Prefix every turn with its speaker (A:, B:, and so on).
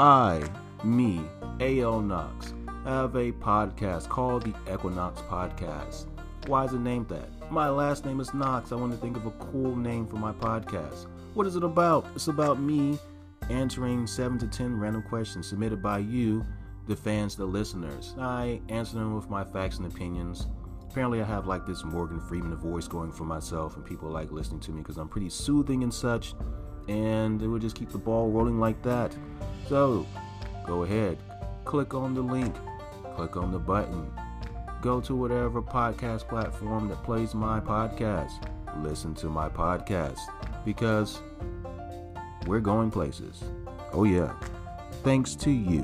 A: I, me, A.L. Knox, have a podcast called the Equinox Podcast. Why is it named that? My last name is Knox. I want to think of a cool name for my podcast. What is it about? It's about me answering 7 to 10 random questions submitted by you, the fans, the listeners. I answer them with my facts and opinions. Apparently, I have like this Morgan Freeman voice going for myself, and people like listening to me because I'm pretty soothing and such. And it will just keep the ball rolling like that. So, go ahead, click on the link, click on the button, go to whatever podcast platform that plays my podcast. Listen to my podcast because we're going places. Oh, yeah. Thanks to you.